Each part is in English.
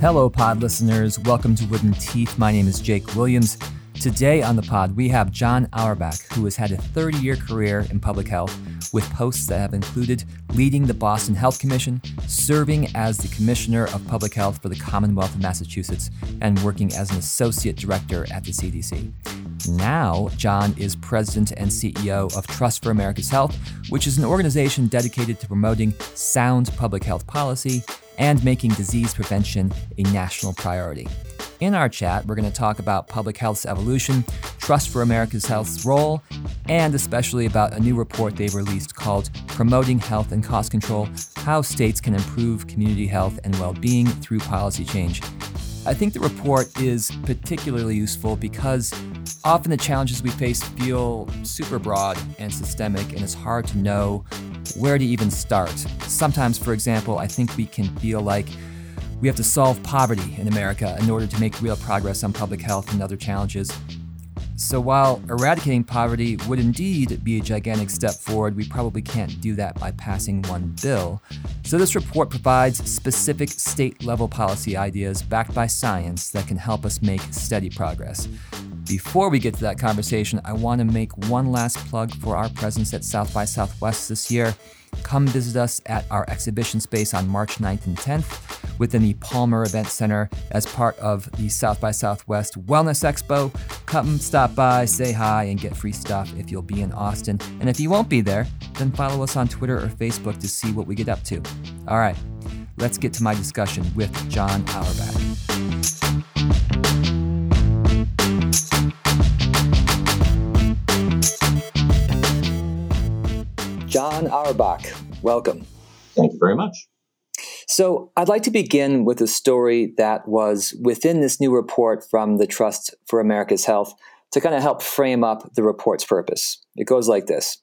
Hello, pod listeners. Welcome to Wooden Teeth. My name is Jake Williams. Today on the pod, we have John Auerbach, who has had a 30 year career in public health with posts that have included leading the Boston Health Commission, serving as the Commissioner of Public Health for the Commonwealth of Massachusetts, and working as an Associate Director at the CDC. Now, John is President and CEO of Trust for America's Health, which is an organization dedicated to promoting sound public health policy and making disease prevention a national priority. In our chat, we're going to talk about public health's evolution, Trust for America's Health's role, and especially about a new report they've released called Promoting Health and Cost Control How States Can Improve Community Health and Well Being Through Policy Change. I think the report is particularly useful because often the challenges we face feel super broad and systemic, and it's hard to know where to even start. Sometimes, for example, I think we can feel like we have to solve poverty in America in order to make real progress on public health and other challenges. So, while eradicating poverty would indeed be a gigantic step forward, we probably can't do that by passing one bill. So, this report provides specific state level policy ideas backed by science that can help us make steady progress. Before we get to that conversation, I want to make one last plug for our presence at South by Southwest this year. Come visit us at our exhibition space on March 9th and 10th within the Palmer Event Center as part of the South by Southwest Wellness Expo. Come stop by, say hi, and get free stuff if you'll be in Austin. And if you won't be there, then follow us on Twitter or Facebook to see what we get up to. All right, let's get to my discussion with John Auerbach. John Auerbach, welcome. Thank you very much. So, I'd like to begin with a story that was within this new report from the Trust for America's Health to kind of help frame up the report's purpose. It goes like this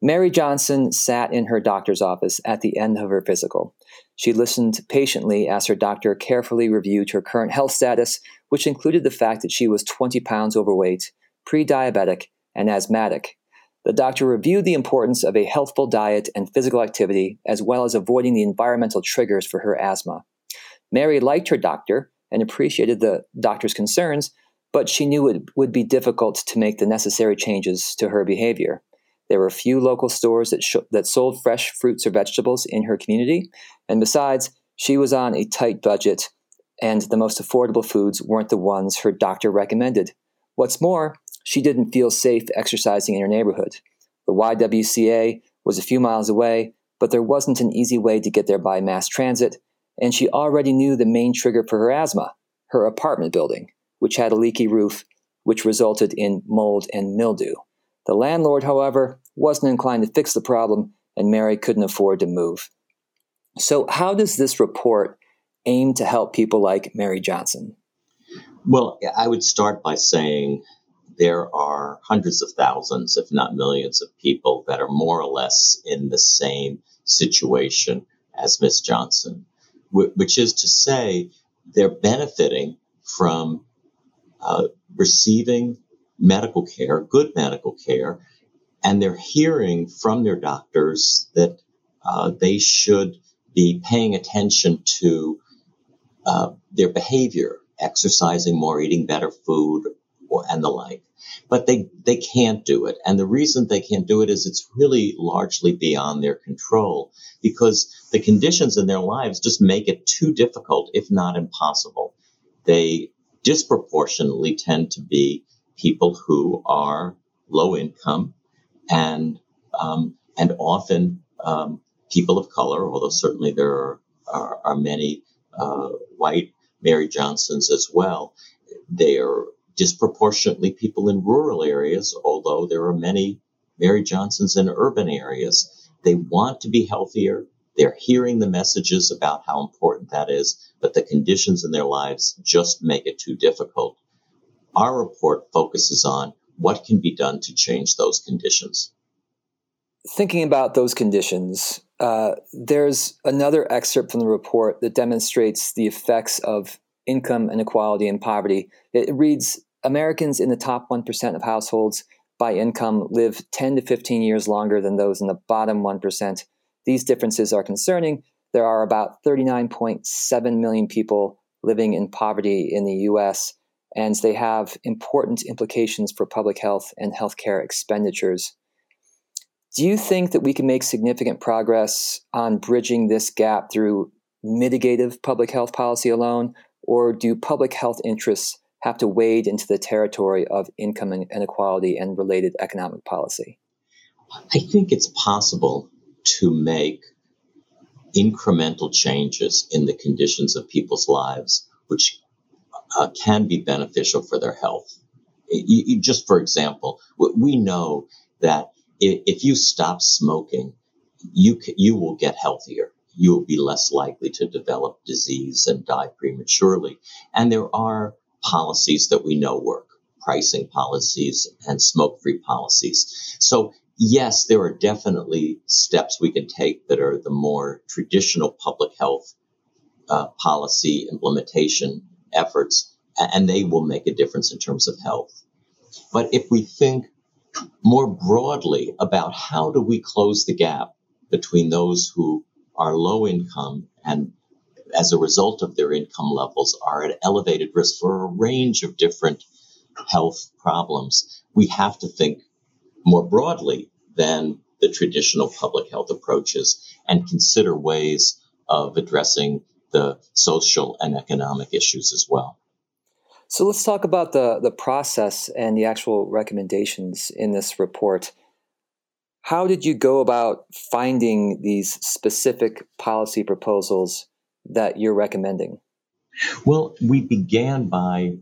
Mary Johnson sat in her doctor's office at the end of her physical. She listened patiently as her doctor carefully reviewed her current health status, which included the fact that she was 20 pounds overweight, pre diabetic, and asthmatic, the doctor reviewed the importance of a healthful diet and physical activity, as well as avoiding the environmental triggers for her asthma. Mary liked her doctor and appreciated the doctor's concerns, but she knew it would be difficult to make the necessary changes to her behavior. There were few local stores that, sh- that sold fresh fruits or vegetables in her community, and besides, she was on a tight budget, and the most affordable foods weren't the ones her doctor recommended. What's more, she didn't feel safe exercising in her neighborhood. The YWCA was a few miles away, but there wasn't an easy way to get there by mass transit, and she already knew the main trigger for her asthma her apartment building, which had a leaky roof, which resulted in mold and mildew. The landlord, however, wasn't inclined to fix the problem, and Mary couldn't afford to move. So, how does this report aim to help people like Mary Johnson? Well, I would start by saying there are hundreds of thousands, if not millions, of people that are more or less in the same situation as Miss Johnson, which is to say, they're benefiting from uh, receiving medical care, good medical care, and they're hearing from their doctors that uh, they should be paying attention to uh, their behavior, exercising more, eating better food, and the like. But they, they can't do it. And the reason they can't do it is it's really largely beyond their control because the conditions in their lives just make it too difficult, if not impossible. They disproportionately tend to be people who are low income and um, and often um, people of color, although certainly there are, are, are many uh, white Mary Johnsons as well. They are disproportionately people in rural areas, although there are many Mary Johnsons in urban areas. They want to be healthier. They're hearing the messages about how important that is, but the conditions in their lives just make it too difficult. Our report focuses on what can be done to change those conditions. Thinking about those conditions, uh, there's another excerpt from the report that demonstrates the effects of income inequality and poverty. It reads Americans in the top 1% of households by income live 10 to 15 years longer than those in the bottom 1%. These differences are concerning. There are about 39.7 million people living in poverty in the US, and they have important implications for public health and healthcare expenditures. Do you think that we can make significant progress on bridging this gap through mitigative public health policy alone, or do public health interests have to wade into the territory of income inequality and related economic policy? I think it's possible to make incremental changes in the conditions of people's lives, which uh, can be beneficial for their health. You, you, just for example, we know that if, if you stop smoking, you you will get healthier. You will be less likely to develop disease and die prematurely. And there are policies that we know work, pricing policies and smoke-free policies. So yes, there are definitely steps we can take that are the more traditional public health uh, policy implementation efforts, and they will make a difference in terms of health. But if we think more broadly about how do we close the gap between those who are low income and as a result of their income levels are at elevated risk for a range of different health problems, we have to think more broadly than the traditional public health approaches and consider ways of addressing the social and economic issues as well. So let's talk about the, the process and the actual recommendations in this report. How did you go about finding these specific policy proposals that you're recommending? Well, we began by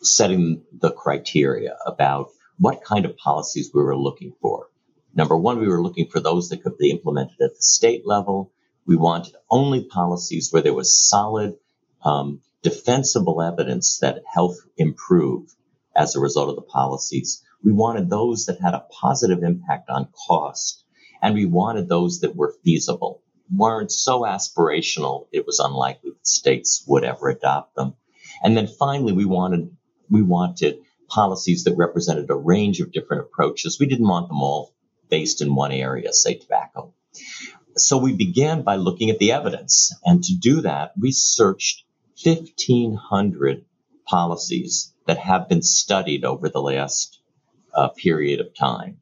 setting the criteria about what kind of policies we were looking for. Number one, we were looking for those that could be implemented at the state level. We wanted only policies where there was solid, um, defensible evidence that health improved as a result of the policies. We wanted those that had a positive impact on cost, and we wanted those that were feasible, weren't so aspirational it was unlikely that states would ever adopt them. And then finally, we wanted we wanted policies that represented a range of different approaches. We didn't want them all based in one area, say tobacco. So we began by looking at the evidence. And to do that, we searched 1,500 policies that have been studied over the last uh, period of time.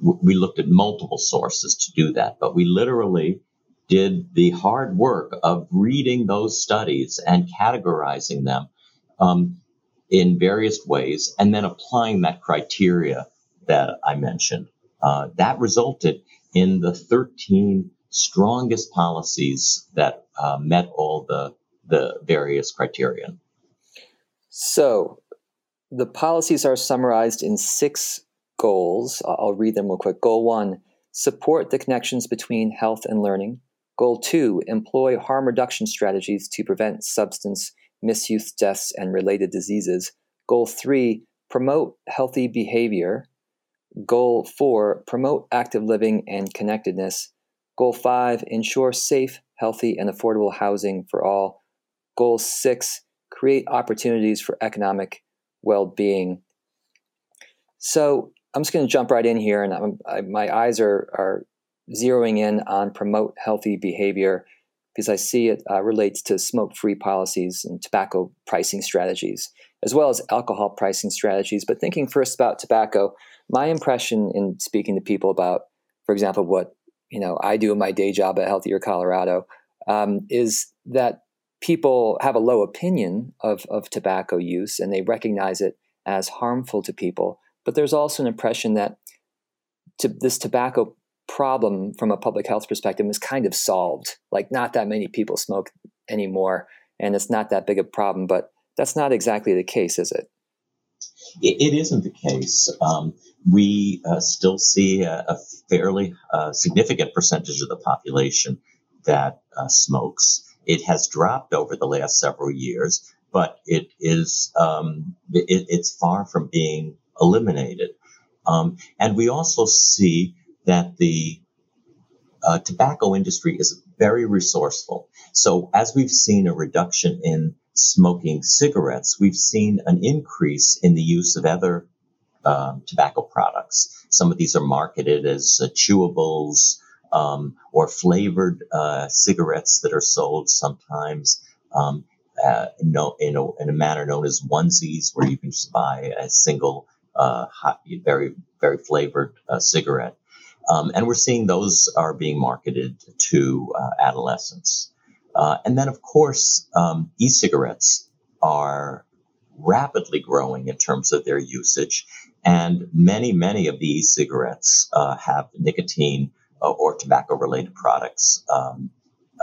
We looked at multiple sources to do that, but we literally did the hard work of reading those studies and categorizing them um, in various ways and then applying that criteria that I mentioned. Uh, that resulted in the 13 strongest policies that uh, met all the, the various criteria. So the policies are summarized in six goals. I'll read them real quick. Goal one support the connections between health and learning. Goal two employ harm reduction strategies to prevent substance misuse deaths and related diseases. Goal three promote healthy behavior. Goal four promote active living and connectedness. Goal five, ensure safe, healthy, and affordable housing for all. Goal six, create opportunities for economic well being. So I'm just going to jump right in here, and I, my eyes are, are zeroing in on promote healthy behavior because I see it uh, relates to smoke free policies and tobacco pricing strategies, as well as alcohol pricing strategies. But thinking first about tobacco, my impression in speaking to people about, for example, what you know I do in my day job at Healthier Colorado um, is that people have a low opinion of, of tobacco use and they recognize it as harmful to people. But there's also an impression that to, this tobacco problem from a public health perspective is kind of solved. Like, not that many people smoke anymore, and it's not that big a problem. But that's not exactly the case, is it? it, it isn't the case. Um, we uh, still see a, a fairly uh, significant percentage of the population that uh, smokes. It has dropped over the last several years, but it is um, it, it's far from being eliminated. Um, and we also see that the uh, tobacco industry is very resourceful. So as we've seen a reduction in smoking cigarettes, we've seen an increase in the use of other um, tobacco products. Some of these are marketed as uh, chewables um, or flavored uh, cigarettes that are sold sometimes. Um, uh, no, in, a, in a manner known as onesies, where you can just buy a single, uh, hot, very, very flavored uh, cigarette. Um, and we're seeing those are being marketed to uh, adolescents. Uh, and then, of course, um, e cigarettes are rapidly growing in terms of their usage. And many, many of the e cigarettes uh, have nicotine or tobacco related products um,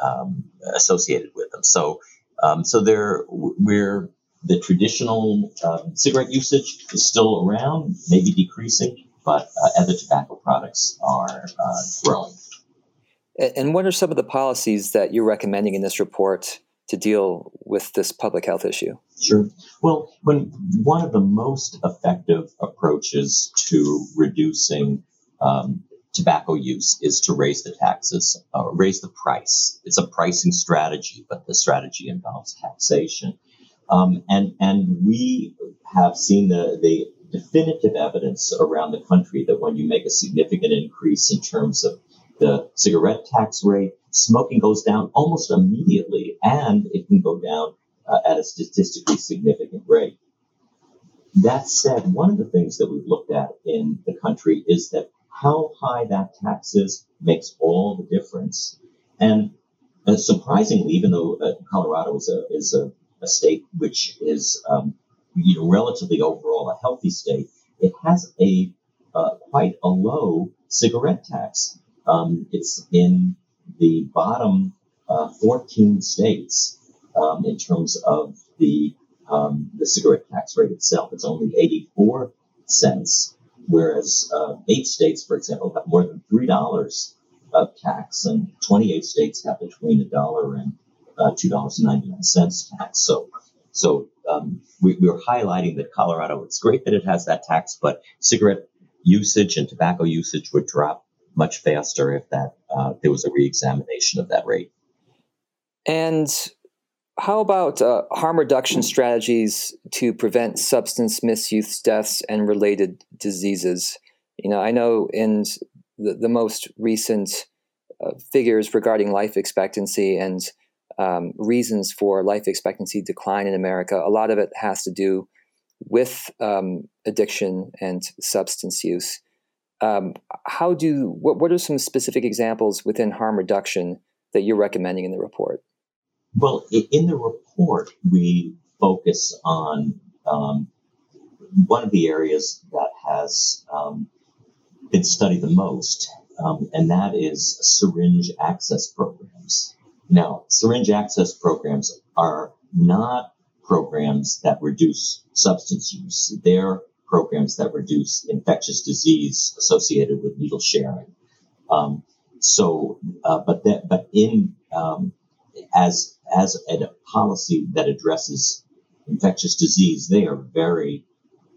um, associated with them. So, um, so there, we're the traditional um, cigarette usage is still around, maybe decreasing, but uh, other tobacco products are uh, growing. And what are some of the policies that you're recommending in this report to deal with this public health issue? Sure. Well, when one of the most effective approaches to reducing um, tobacco use is to raise the taxes, uh, raise the price. It's a pricing strategy, but the strategy involves taxation. Um, and and we have seen the the definitive evidence around the country that when you make a significant increase in terms of the cigarette tax rate, smoking goes down almost immediately, and it can go down uh, at a statistically significant rate. That said, one of the things that we've looked at in the country is that how high that tax is makes all the difference. And uh, surprisingly, even though uh, Colorado is a is a, a state which is um, you know relatively overall a healthy state, it has a uh, quite a low cigarette tax. Um, it's in the bottom uh, 14 states um, in terms of the um, the cigarette tax rate itself. It's only 84 cents whereas uh, eight states, for example, have more than three dollars of tax, and 28 states have between a dollar and uh, two dollars and 99 cents tax. So, so um, we, are highlighting that Colorado. It's great that it has that tax, but cigarette usage and tobacco usage would drop much faster if that uh, there was a reexamination of that rate. And how about uh, harm reduction strategies to prevent substance misuse deaths and related diseases? You know, I know in the, the most recent uh, figures regarding life expectancy and um, reasons for life expectancy decline in America, a lot of it has to do with um, addiction and substance use. Um, how do what, what are some specific examples within harm reduction that you're recommending in the report? Well, in the report, we focus on um, one of the areas that has um, been studied the most, um, and that is syringe access programs. Now, syringe access programs are not programs that reduce substance use. They're programs that reduce infectious disease associated with needle sharing. Um, so, uh, but that, but in um, as as a policy that addresses infectious disease, they are very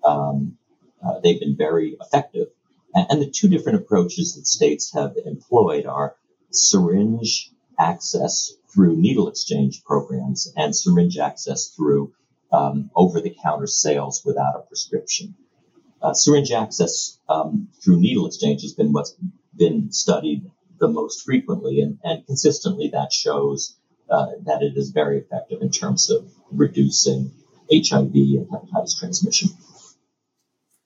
um, uh, they've been very effective. And, and, the two different approaches that states have employed are syringe access through needle exchange programs and syringe access through um, over-the-counter sales without a prescription. Uh, syringe access um, through needle exchange has been what's been studied the most frequently, and, and consistently that shows uh, that it is very effective in terms of reducing HIV and hepatitis transmission.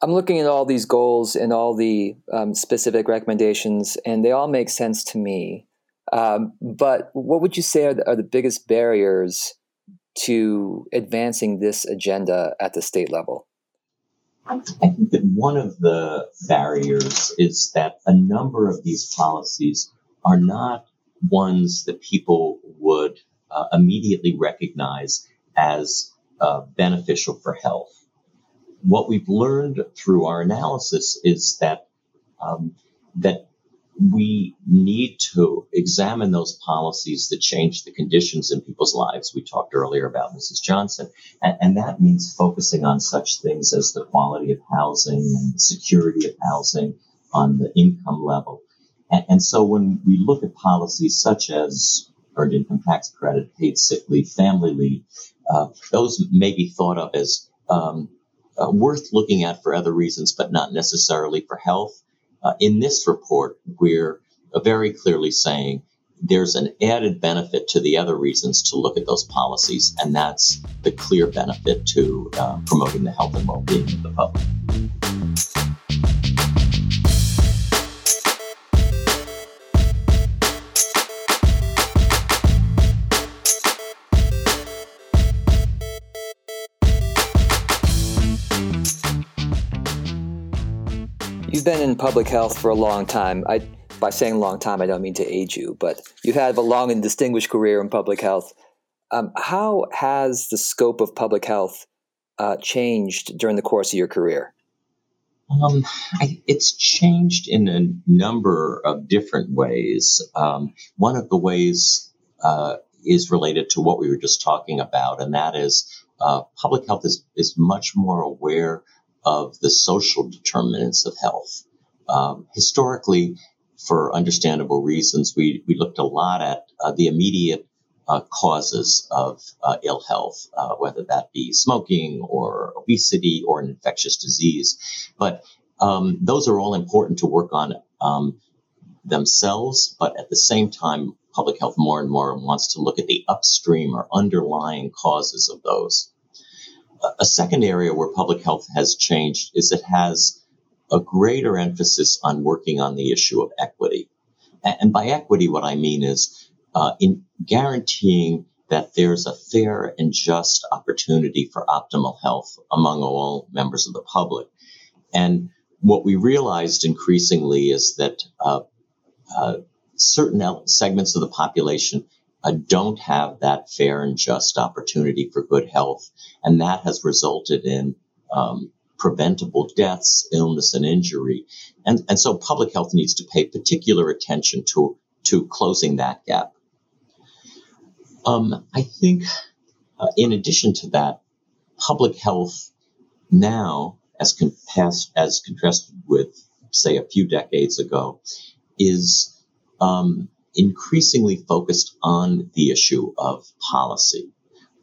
I'm looking at all these goals and all the um, specific recommendations, and they all make sense to me. Um, but what would you say are the, are the biggest barriers to advancing this agenda at the state level? I think that one of the barriers is that a number of these policies are not ones that people would uh, immediately recognize as uh, beneficial for health. What we've learned through our analysis is that um, that we need to examine those policies that change the conditions in people's lives. We talked earlier about Mrs. Johnson, and, and, that means focusing on such things as the quality of housing and the security of housing on the income level. And, and so when we look at policies such as earned income tax credit, paid sick leave, family leave, uh, those may be thought of as um, uh, worth looking at for other reasons, but not necessarily for health. Uh, in this report, we're very clearly saying there's an added benefit to the other reasons to look at those policies, and that's the clear benefit to uh, promoting the health and well being of the public. You've been in public health for a long time. I, by saying long time, I don't mean to age you, but you have a long and distinguished career in public health. Um, how has the scope of public health uh, changed during the course of your career? Um, I, it's changed in a number of different ways. Um, one of the ways uh, is related to what we were just talking about, and that is uh, public health is, is much more aware of the social determinants of health. Um, historically, for understandable reasons, we, we looked a lot at uh, the immediate uh, causes of uh, ill health, uh, whether that be smoking or obesity or an infectious disease. But um, those are all important to work on um, themselves, but at the same time, public health more and more wants to look at the upstream or underlying causes of those. A second area where public health has changed is it has a greater emphasis on working on the issue of equity. And by equity, what I mean is uh, in guaranteeing that there's a fair and just opportunity for optimal health among all members of the public. And what we realized increasingly is that uh, uh, certain segments of the population uh, don't have that fair and just opportunity for good health. And that has resulted in um, preventable deaths, illness, and injury. And, and so public health needs to pay particular attention to, to closing that gap. Um, I think, uh, in addition to that, public health now, as, compass, as contrasted with, say, a few decades ago, is um, increasingly focused on the issue of policy.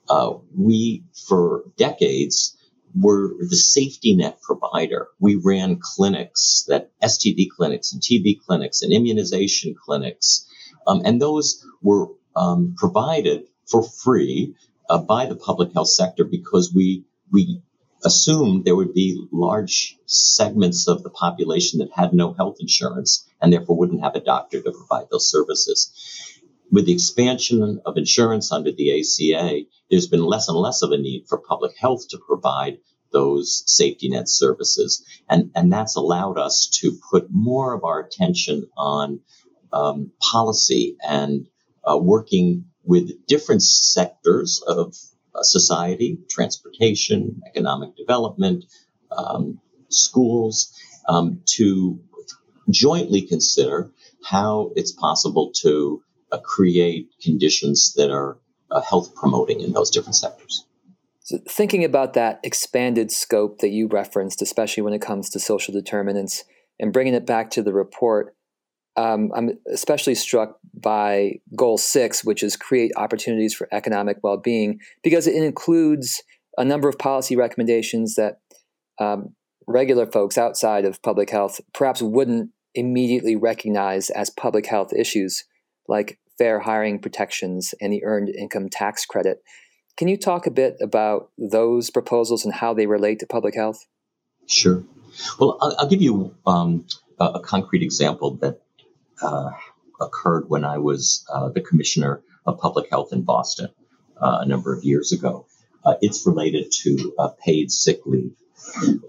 Uh, we, for decades, were the safety net provider. We ran clinics that STD clinics and TB clinics and immunization clinics, um, and those were um, provided for free uh, by the public health sector because we we assumed there would be large segments of the population that had no health insurance and therefore wouldn't have a doctor to provide those services. With the expansion of insurance under the ACA, there's been less and less of a need for public health to provide those safety net services. And, and that's allowed us to put more of our attention on um, policy and uh, working with different sectors of society, transportation, economic development, um, schools, um, to jointly consider how it's possible to uh, create conditions that are uh, health promoting in those different sectors. So thinking about that expanded scope that you referenced, especially when it comes to social determinants, and bringing it back to the report, um, I'm especially struck by goal six, which is create opportunities for economic well being, because it includes a number of policy recommendations that um, regular folks outside of public health perhaps wouldn't immediately recognize as public health issues, like fair hiring protections and the earned income tax credit. Can you talk a bit about those proposals and how they relate to public health? Sure. Well, I'll, I'll give you um, a, a, concrete example that uh, occurred when I was uh, the commissioner of public health in Boston uh, a number of years ago. Uh, it's related to uh, paid sick leave.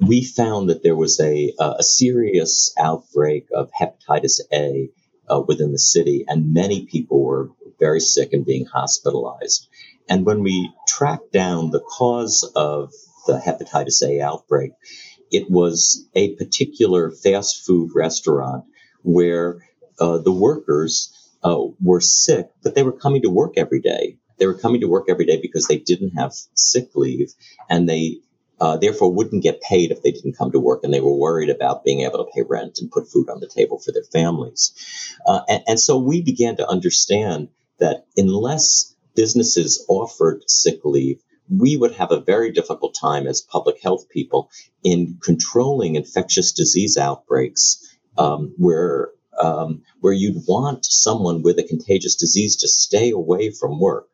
We found that there was a, a serious outbreak of hepatitis A within the city, and many people were very sick and being hospitalized. And when we tracked down the cause of the hepatitis A outbreak, it was a particular fast food restaurant where uh, the workers uh, were sick, but they were coming to work every day. They were coming to work every day because they didn't have sick leave, and they uh, therefore wouldn't get paid if they didn't come to work, and they were worried about being able to pay rent and put food on the table for their families. Uh, and, and so we began to understand that unless businesses offered sick leave, we would have a very difficult time as public health people in controlling infectious disease outbreaks um, where um, where you'd want someone with a contagious disease to stay away from work.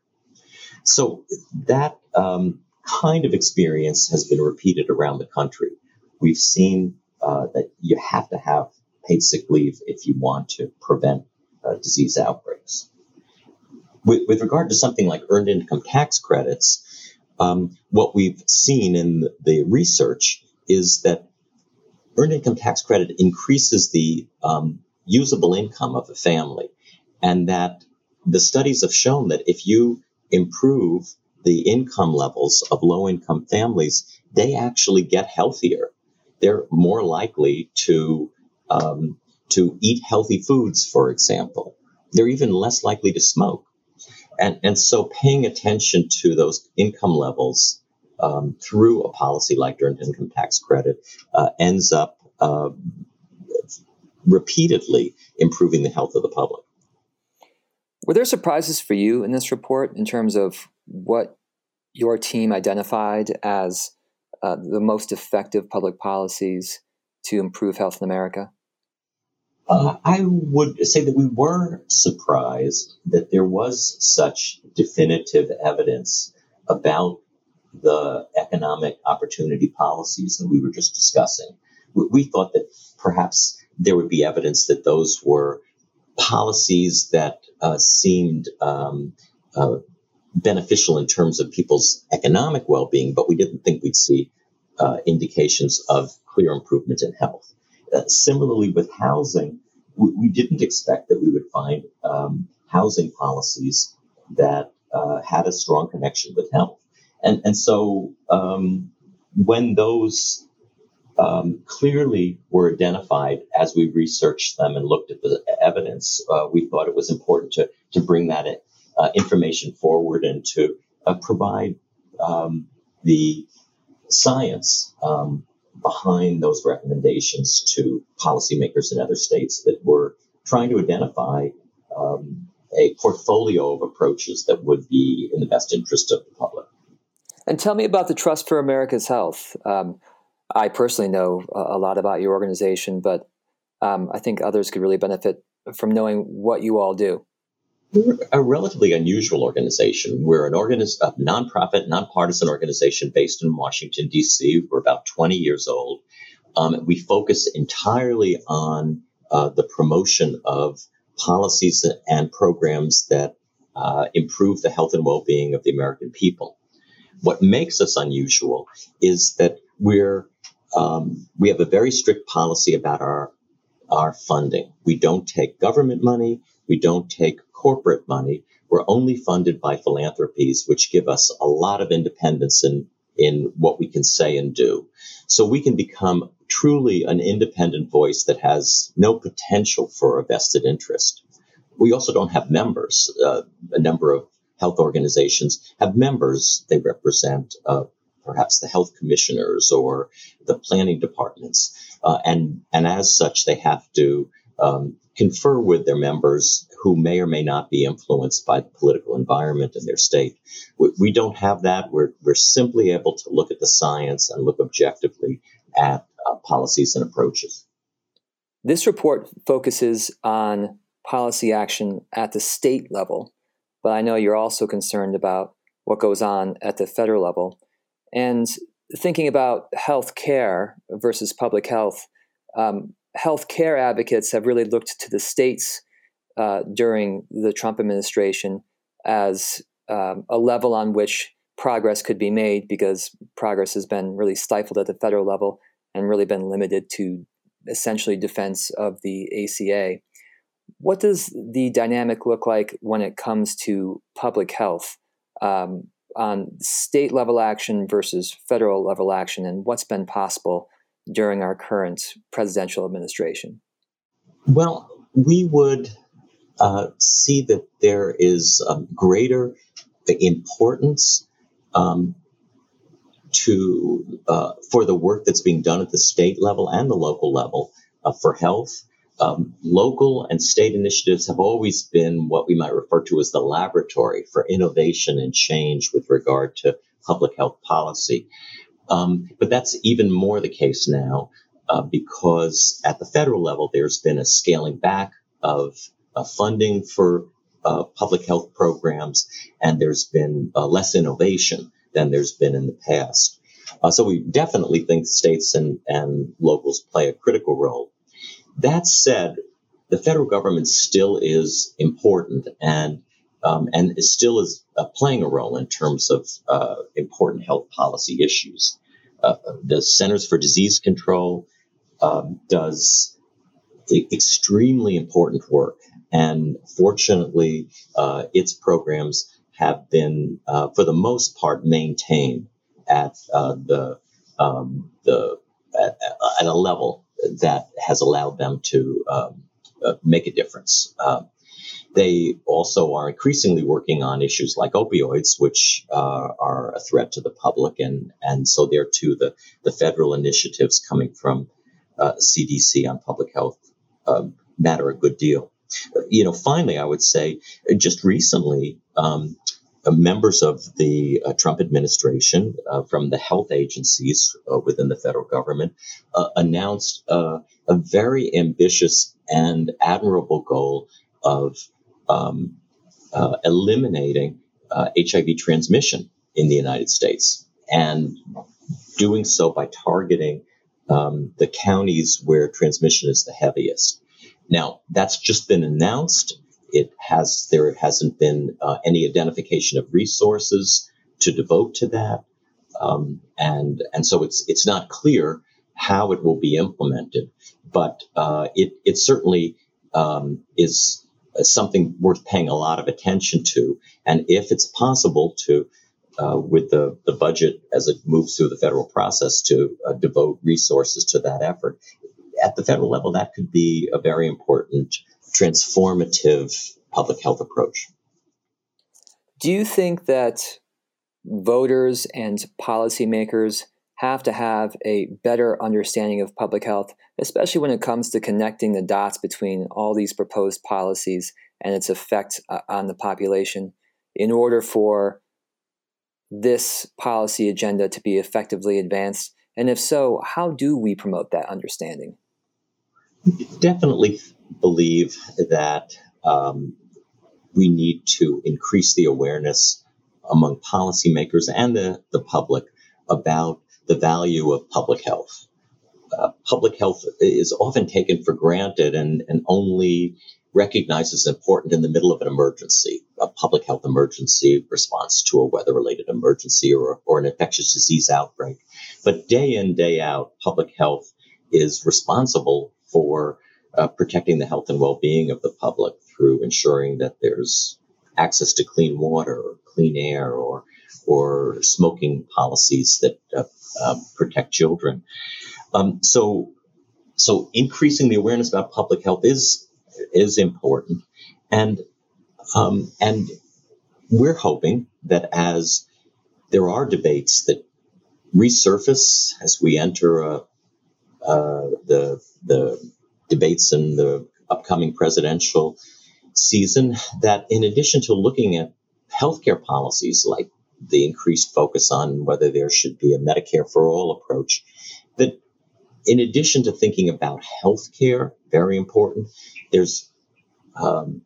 So that um, kind of experience has been repeated around the country. We've seen uh, that you have to have paid sick leave if you want to prevent uh, disease outbreaks. With, with, regard to something like earned income tax credits, um, what we've seen in the research is that earned income tax credit increases the um, usable income of a family, and that the studies have shown that if you improve the income levels of low income families, they actually get healthier. They're more likely to um, to eat healthy foods, for example. They're even less likely to smoke. And, and so paying attention to those income levels um, through a policy like earned income tax credit uh, ends up uh, repeatedly improving the health of the public. Were there surprises for you in this report in terms of what your team identified as uh, the most effective public policies to improve health in America? Uh, I would say that we were surprised that there was such definitive evidence about the economic opportunity policies that we were just discussing. We, we thought that perhaps there would be evidence that those were policies that uh, seemed um, uh, beneficial in terms of people's economic well being, but we didn't think we'd see uh, indications of clear improvement in health. Uh, similarly, with housing, we, we, didn't expect that we would find um, housing policies that uh, had a strong connection with health. And, and so um, when those um, clearly were identified as we researched them and looked at the evidence, uh, we thought it was important to, to bring that uh, information forward and to uh, provide um, the science um, behind those recommendations to policymakers in other states that were trying to identify um, a portfolio of approaches that would be in the best interest of the public. And tell me about the Trust for America's Health. Um, I personally know a lot about your organization, but um, I think others could really benefit from knowing what you all do. We're a relatively unusual organization. We're an organiz- a nonprofit, nonpartisan organization based in Washington, D.C. We're about 20 years old. Um, we focus entirely on uh, the promotion of policies and programs that uh, improve the health and well being of the American people. What makes us unusual is that we're um, we have a very strict policy about our our funding. We don't take government money. We don't take corporate money. We're only funded by philanthropies, which give us a lot of independence in, in what we can say and do. So we can become truly an independent voice that has no potential for a vested interest. We also don't have members. Uh, a number of health organizations have members. They represent uh, perhaps the health commissioners or the planning departments. Uh, and, and as such, they have to um, confer with their members who may or may not be influenced by the political environment in their state. We, we don't have that. We're, we're simply able to look at the science and look objectively at uh, policies and approaches. This report focuses on policy action at the state level, but I know you're also concerned about what goes on at the federal level. And thinking about health care versus public health, um, health care advocates have really looked to the states uh, during the Trump administration as um, a level on which progress could be made because progress has been really stifled at the federal level and really been limited to essentially defense of the ACA. What does the dynamic look like when it comes to public health um, on state level action versus federal level action, and what's been possible during our current presidential administration? Well, we would uh, see that there is um, greater importance um, to uh, for the work that's being done at the state level and the local level uh, for health. Um, local and state initiatives have always been what we might refer to as the laboratory for innovation and change with regard to public health policy. Um, but that's even more the case now. uh, because at the federal level, there's been a scaling back of uh, funding for uh, public health programs, and there's been uh, less innovation than there's been in the past. Uh, so we definitely think states and, and locals play a critical role. That said, the federal government still is important and um, and still is uh, playing a role in terms of uh, important health policy issues. Uh, the Centers for Disease Control um, does extremely important work, and fortunately, uh, its programs have been, uh, for the most part, maintained at uh, the um, the at, at, a level that has allowed them to um, uh, make a difference. Uh, they also are increasingly working on issues like opioids, which uh, are a threat to the public, and and so there too the the federal initiatives coming from CDC uh, on public health um, matter a good deal. You know, finally, I would say just recently. Um, members of the uh, Trump administration uh, from the health agencies uh, within the federal government uh, announced uh, a very ambitious and admirable goal of um, eliminating HIV transmission in the United States and doing so by targeting um, the counties where transmission is the heaviest. Now, that's just been announced. It has there hasn't been uh, any identification of resources to devote to that, um, and and so it's it's not clear how it will be implemented, but uh, it it certainly um, is something worth paying a lot of attention to, and if it's possible to. Uh, with the, the budget as it moves through the federal process to uh, devote resources to that effort. At the federal level, that could be a very important transformative public health approach. Do you think that voters and policymakers have to have a better understanding of public health, especially when it comes to connecting the dots between all these proposed policies and its effect uh, on the population in order for this policy agenda to be effectively advanced? And if so, how do we promote that understanding? Definitely believe that um, we need to increase the awareness among policymakers and the, the public about the value of public health. Uh, public health is often taken for granted and, and only recognized as important in the middle of an emergency, a public health emergency response to a weather related emergency or, or an infectious disease outbreak. But day in, day out, public health is responsible for uh, protecting the health and well-being of the public through ensuring that there's access to clean water or clean air or or smoking policies that uh, uh, protect children. Um, so so increasing the awareness about public health is is important, and um, and we're hoping that as there are debates that resurface as we enter uh, uh the the debates in the upcoming presidential season that in addition to looking at healthcare policies like the increased focus on whether there should be a Medicare for all approach, that in addition to thinking about healthcare, very important, there's um,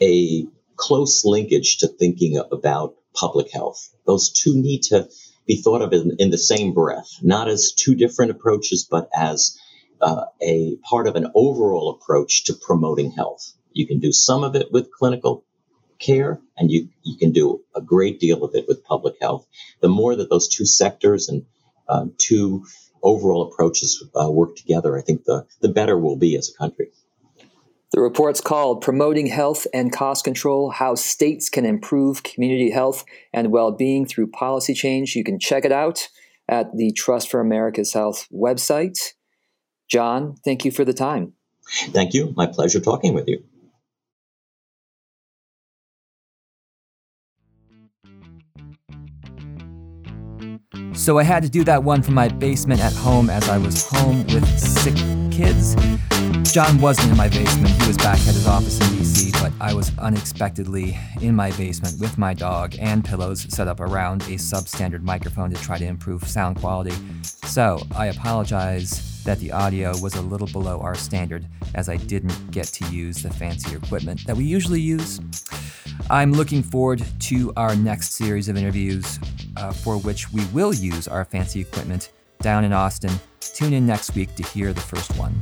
a close linkage to thinking about public health. Those two need to be thought of in, in the same breath, not as two different approaches, but as uh, a part of an overall approach to promoting health. You can do some of it with clinical care, and you, you can do a great deal of it with public health. The more that those two sectors and um, two overall approaches uh, work together, I think the, the better we'll be as a country. The report's called Promoting Health and Cost Control How States Can Improve Community Health and Well Being Through Policy Change. You can check it out at the Trust for America's Health website. John, thank you for the time. Thank you. My pleasure talking with you. So I had to do that one from my basement at home as I was home with sick kids. John wasn't in my basement. He was back at his office in DC, but I was unexpectedly in my basement with my dog and pillows set up around a substandard microphone to try to improve sound quality. So I apologize that the audio was a little below our standard as I didn't get to use the fancy equipment that we usually use. I'm looking forward to our next series of interviews uh, for which we will use our fancy equipment down in Austin. Tune in next week to hear the first one.